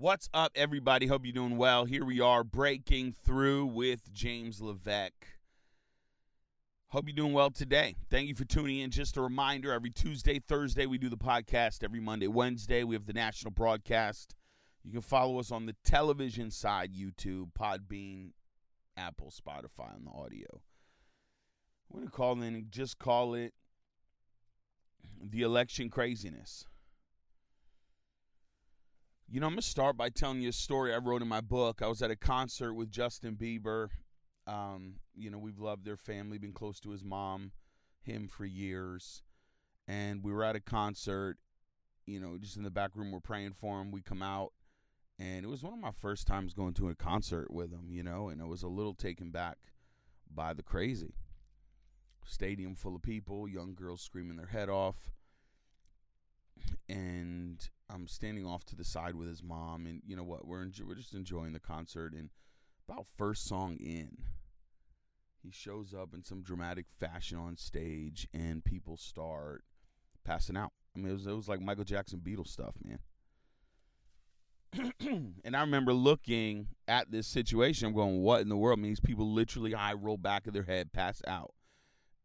What's up, everybody? Hope you're doing well. Here we are breaking through with James Levesque. Hope you're doing well today. Thank you for tuning in. Just a reminder every Tuesday, Thursday, we do the podcast. Every Monday, Wednesday, we have the national broadcast. You can follow us on the television side, YouTube, Podbean, Apple, Spotify on the audio. I'm going to call in and just call it the election craziness. You know, I'm going to start by telling you a story I wrote in my book. I was at a concert with Justin Bieber. Um, you know, we've loved their family, been close to his mom, him for years. And we were at a concert, you know, just in the back room, we're praying for him. We come out, and it was one of my first times going to a concert with him, you know, and I was a little taken back by the crazy. Stadium full of people, young girls screaming their head off. And standing off to the side with his mom, and you know what? We're enjo- we're just enjoying the concert, and about first song in, he shows up in some dramatic fashion on stage, and people start passing out. I mean, it was it was like Michael Jackson Beatles stuff, man. and I remember looking at this situation. I'm going, "What in the world?" I mean, these people literally eye roll back of their head, pass out,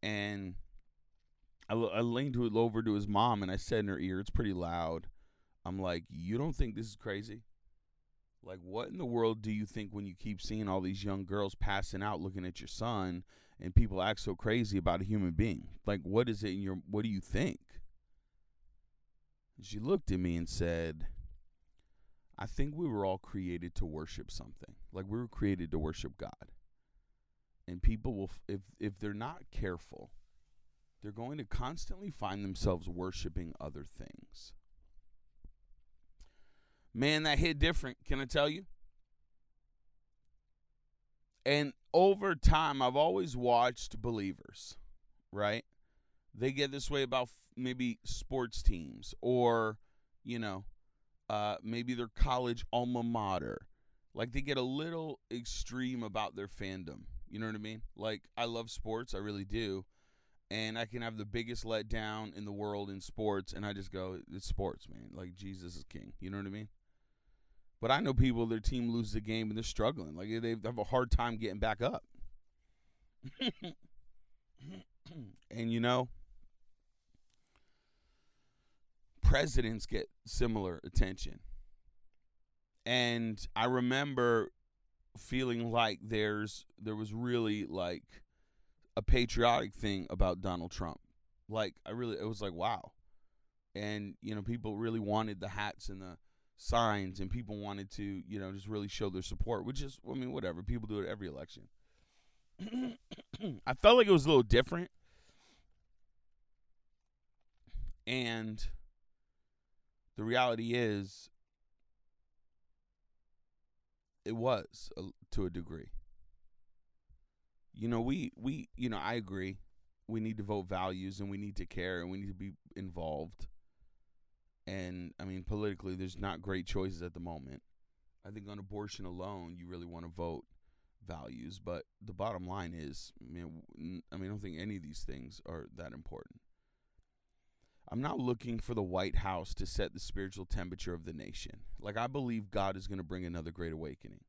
and I, I leaned over to his mom, and I said in her ear, "It's pretty loud." I'm like, you don't think this is crazy? Like, what in the world do you think when you keep seeing all these young girls passing out looking at your son and people act so crazy about a human being? Like, what is it in your, what do you think? She looked at me and said, I think we were all created to worship something. Like, we were created to worship God. And people will, if, if they're not careful, they're going to constantly find themselves worshiping other things. Man, that hit different, can I tell you? And over time, I've always watched believers, right? They get this way about maybe sports teams or, you know, uh, maybe their college alma mater. Like they get a little extreme about their fandom. You know what I mean? Like, I love sports, I really do. And I can have the biggest letdown in the world in sports, and I just go, it's sports, man. Like, Jesus is king. You know what I mean? But I know people, their team loses a game and they're struggling. Like they have a hard time getting back up. and you know, presidents get similar attention. And I remember feeling like there's there was really like a patriotic thing about Donald Trump. Like I really it was like wow. And you know, people really wanted the hats and the signs and people wanted to, you know, just really show their support, which is, I mean, whatever. People do it every election. I felt like it was a little different. And the reality is, it was to a degree. You know, we, we, you know, I agree. We need to vote values and we need to care and we need to be involved and I mean, politically, there's not great choices at the moment. I think on abortion alone, you really want to vote values. But the bottom line is, I mean, I mean, I don't think any of these things are that important. I'm not looking for the White House to set the spiritual temperature of the nation. Like, I believe God is going to bring another great awakening.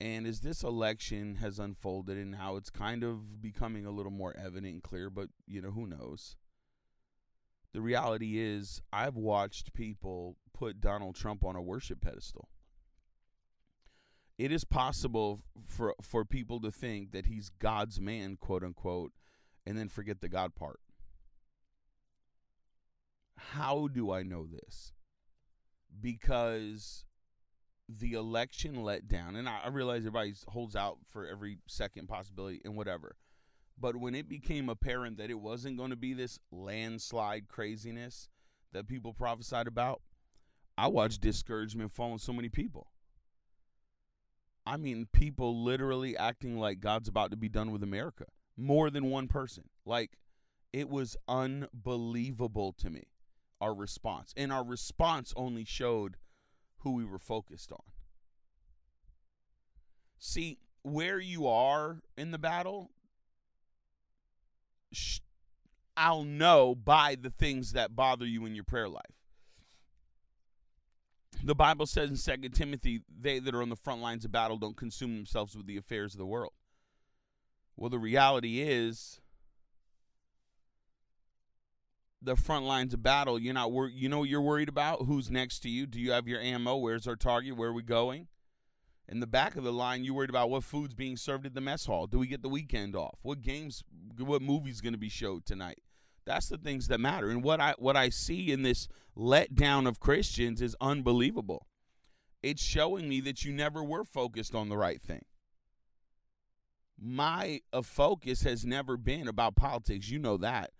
And as this election has unfolded and how it's kind of becoming a little more evident and clear, but, you know, who knows? The reality is I've watched people put Donald Trump on a worship pedestal. It is possible for for people to think that he's God's man, quote unquote, and then forget the God part. How do I know this? Because the election let down, and I, realize everybody holds out for every second possibility and whatever. But when it became apparent that it wasn't going to be this landslide craziness that people prophesied about, I watched discouragement fall on so many people. I mean, people literally acting like God's about to be done with America. More than one person. Like, it was unbelievable to me, our response. And our response only showed who we were focused on. See, where you are in the battle I'll know by the things that bother you in your prayer life. The Bible says in Second Timothy, they that are on the front lines of battle don't consume themselves with the affairs of the world. Well, the reality is the front lines of battle, you're not wor- you know what you're worried about? Who's next to you? Do you have your ammo? Where's our target? Where are we going? In the back of the line, you worried about what food's being served at the mess hall. Do we get the weekend off? What games what movie's going to be showed tonight? That's the things that matter. And what I what I see in this letdown of Christians is unbelievable. It's showing me that you never were focused on the right thing. My focus has never been about politics. You know that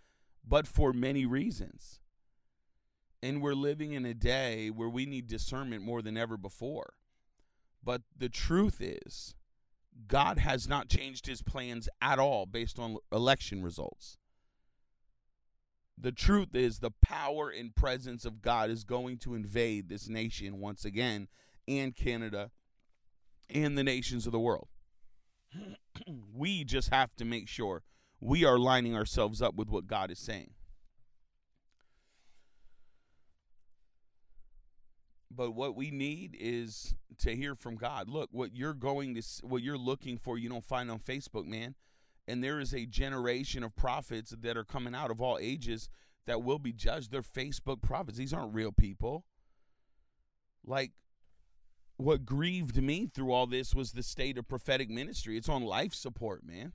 but for many reasons. And we're living in a day where we need discernment more than ever before. But the truth is, God has not changed his plans at all based on election results. The truth is, the power and presence of God is going to invade this nation once again, and Canada, and the nations of the world. we just have to make sure we are lining ourselves up with what God is saying. But what we need is to hear from God. Look, what you're going to what you're looking for, you don't find on Facebook, man. And there is a generation of prophets that are coming out of all ages that will be judged. They're Facebook prophets. These aren't real people. Like what grieved me through all this was the state of prophetic ministry. It's on life support, man.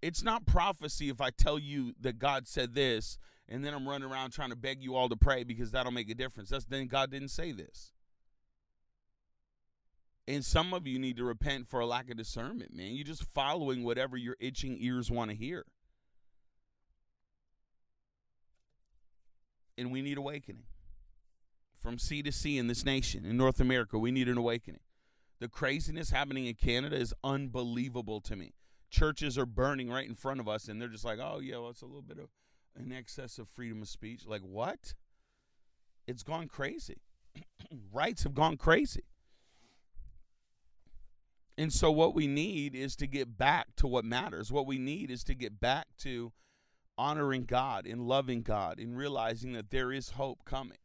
It's not prophecy if I tell you that God said this and then I'm running around trying to beg you all to pray because that'll make a difference. That's then God didn't say this. And some of you need to repent for a lack of discernment, man. You're just following whatever your itching ears want to hear. And we need awakening. From sea to sea in this nation, in North America, we need an awakening. The craziness happening in Canada is unbelievable to me churches are burning right in front of us and they're just like oh yeah well it's a little bit of an excess of freedom of speech? Like what? It's gone crazy. Rights have gone crazy. And so what we need is to get back to what matters. What we need is to get back to honoring god and loving god and realizing that there is hope coming.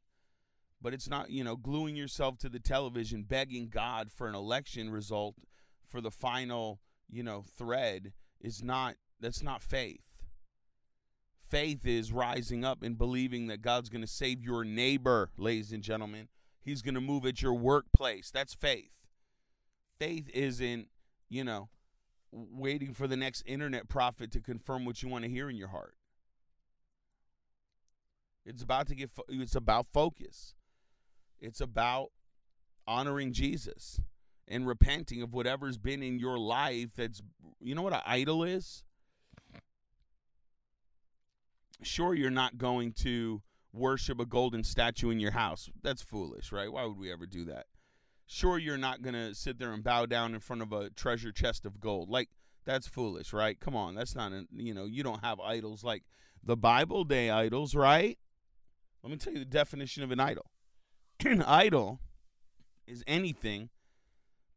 But it's not you know gluing yourself to the television begging god for an election result for the final you know, thread is not that's not faith. Faith is rising up and believing that God's going to save your neighbor, ladies and gentlemen. He's going to move at your workplace. That's faith. Faith isn't, you know, waiting for the next internet prophet to confirm what you want to hear in your heart. It's about to get fo- it's about focus. It's about honoring Jesus and repenting of whatever's been in your life that's you know what an idol is sure you're not going to worship a golden statue in your house. That's foolish right? Why would we ever do that? Sure you're not going to sit there and bow down in front of a treasure chest of gold. Like that's foolish right? Come on that's not a, you know you don't have idols like the bible day idols right? Let me tell you the definition of an idol. An idol is anything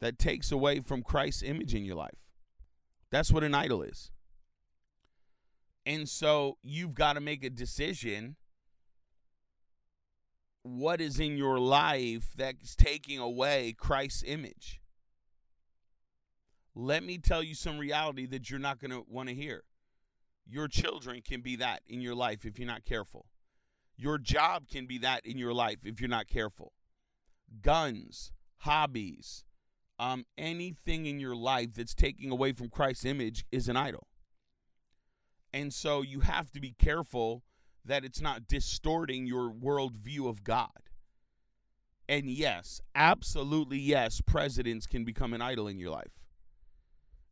that takes away from Christ's image in your life. That's what an idol is. And so you've got to make a decision what is in your life that's taking away Christ's image. Let me tell you some reality that you're not going to want to hear. Your children can be that in your life if you're not careful. Your job can be that in your life if you're not careful. Guns, hobbies, um, anything in your life that's taking away from Christ's image is an idol. And so you have to be careful that it's not distorting your worldview of God. And yes, absolutely yes, presidents can become an idol in your life.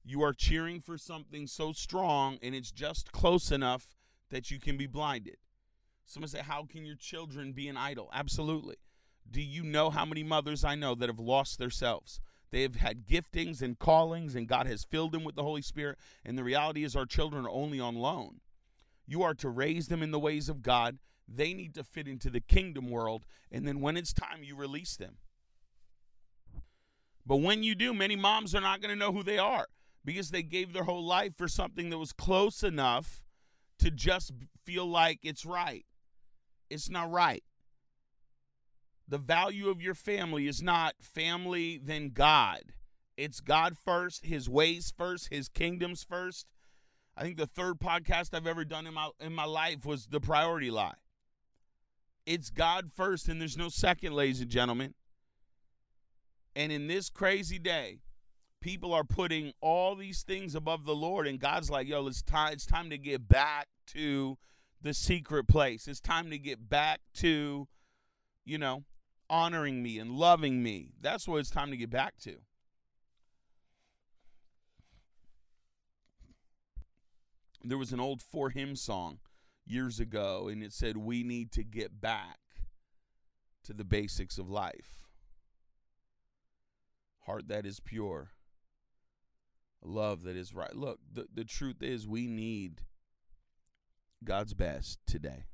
You are cheering for something so strong and it's just close enough that you can be blinded. Someone say, How can your children be an idol? Absolutely. Do you know how many mothers I know that have lost themselves? They have had giftings and callings, and God has filled them with the Holy Spirit. And the reality is, our children are only on loan. You are to raise them in the ways of God. They need to fit into the kingdom world. And then when it's time, you release them. But when you do, many moms are not going to know who they are because they gave their whole life for something that was close enough to just feel like it's right. It's not right. The value of your family is not family, then God. It's God first, His ways first, His kingdoms first. I think the third podcast I've ever done in my in my life was the priority lie. It's God first, and there's no second, ladies and gentlemen. And in this crazy day, people are putting all these things above the Lord, and God's like, yo, it's time, it's time to get back to the secret place. It's time to get back to, you know, honoring me and loving me. That's what it's time to get back to. There was an old 4Him song years ago, and it said, We need to get back to the basics of life. Heart that is pure, love that is right. Look, the, the truth is, we need God's best today.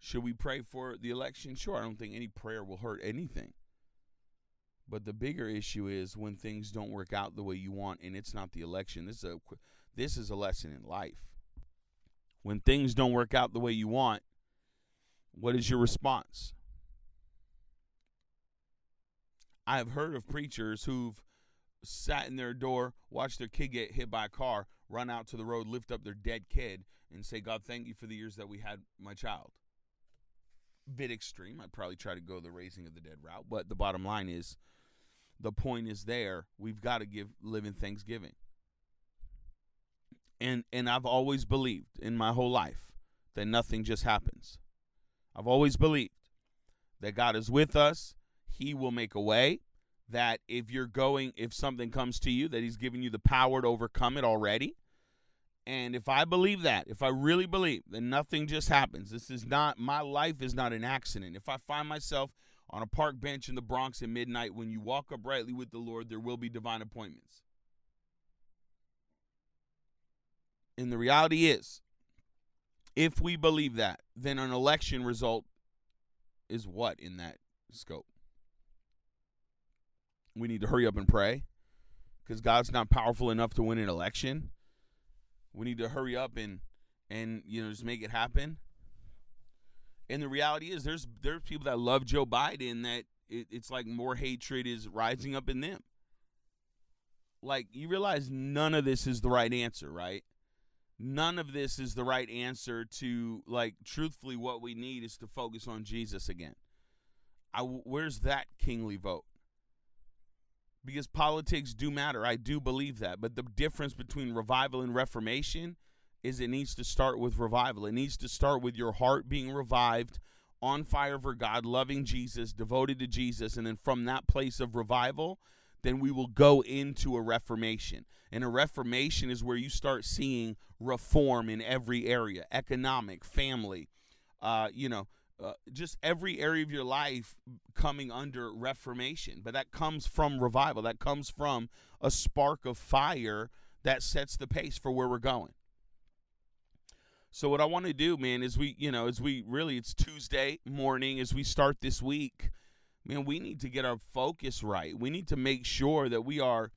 Should we pray for the election? Sure, I don't think any prayer will hurt anything. But the bigger issue is when things don't work out the way you want, and it's not the election. This is a this is a lesson in life. When things don't work out the way you want, what is your response? I have heard of preachers who've sat in their door, watched their kid get hit by a car, run out to the road, lift up their dead kid, and say, God, thank you for the years that we had my child. Bit extreme. I'd probably try to go the raising of the dead route, but the bottom line is the point is there. We've got to give living Thanksgiving and and I've always believed in my whole life that nothing just happens. I've always believed that God is with us. He will make a way. That if you're going, if something comes to you, that He's given you the power to overcome it already. And if I believe that, if I really believe that nothing just happens, this is not, my life is not an accident. If I find myself on a park bench in the Bronx at midnight, when you walk uprightly with the Lord, there will be divine appointments. And the reality is, if we believe that, then an election result is what in that scope? We need to hurry up and pray because God's not powerful enough to win an election. We need to hurry up and and you know just make it happen. And the reality is, there's there's people that love Joe Biden that it, it's like more hatred is rising up in them. Like you realize none of this is the right answer, right? none of this is the right answer to like truthfully what we need is to focus on Jesus again. I, where's that kingly vote? Because politics do matter. I do believe that. But the difference between revival and reformation is it needs to start with revival. It needs to start with your heart being revived, on fire for God, loving Jesus, devoted to Jesus. And then from that place of revival, then we will go into a reformation. And a reformation is where you start seeing reform in every area economic, family, uh, you know, uh, just every area of your life coming under reformation. But that comes from revival, that comes from a spark of fire that sets the pace for where we're going. So what I want to do, man, is we, you know, as we really it's Tuesday morning as we start this week, man, we need to get our focus right. We need to make sure that we are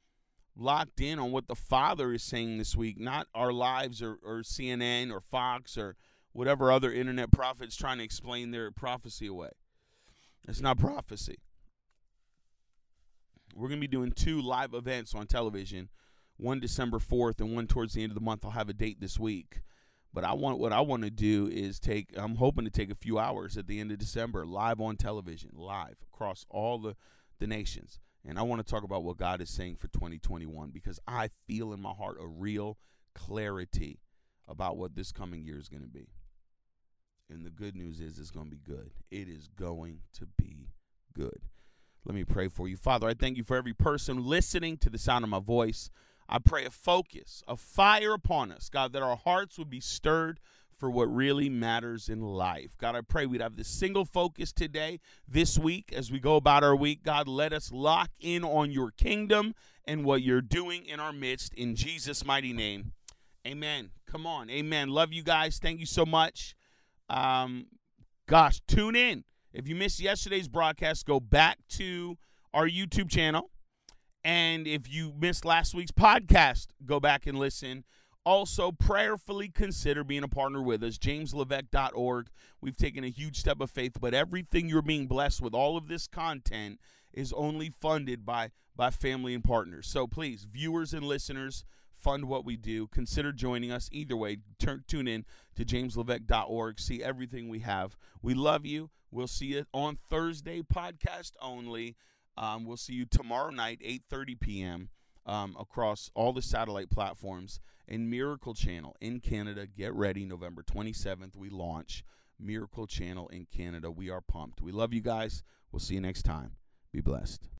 locked in on what the Father is saying this week, not our lives or, or CNN or Fox or whatever other internet prophets trying to explain their prophecy away. It's not prophecy. We're going to be doing two live events on television, one December 4th and one towards the end of the month. I'll have a date this week. But I want what I want to do is take I'm hoping to take a few hours at the end of December live on television, live across all the the nations. And I want to talk about what God is saying for 2021 because I feel in my heart a real clarity about what this coming year is going to be. And the good news is it's going to be good. It is going to be good. Let me pray for you. Father, I thank you for every person listening to the sound of my voice. I pray a focus, a fire upon us, God, that our hearts would be stirred for what really matters in life. God, I pray we'd have this single focus today, this week, as we go about our week. God, let us lock in on your kingdom and what you're doing in our midst in Jesus' mighty name. Amen. Come on. Amen. Love you guys. Thank you so much. Um, gosh, tune in. If you missed yesterday's broadcast, go back to our YouTube channel and if you missed last week's podcast, go back and listen. also prayerfully consider being a partner with us jameslevesque.org we've taken a huge step of faith but everything you're being blessed with all of this content is only funded by by family and partners so please viewers and listeners fund what we do consider joining us either way turn, tune in to jameslevesque.org see everything we have we love you we'll see you on thursday podcast only um, we'll see you tomorrow night 8.30 p.m um, across all the satellite platforms and Miracle Channel in Canada. Get ready, November 27th, we launch Miracle Channel in Canada. We are pumped. We love you guys. We'll see you next time. Be blessed.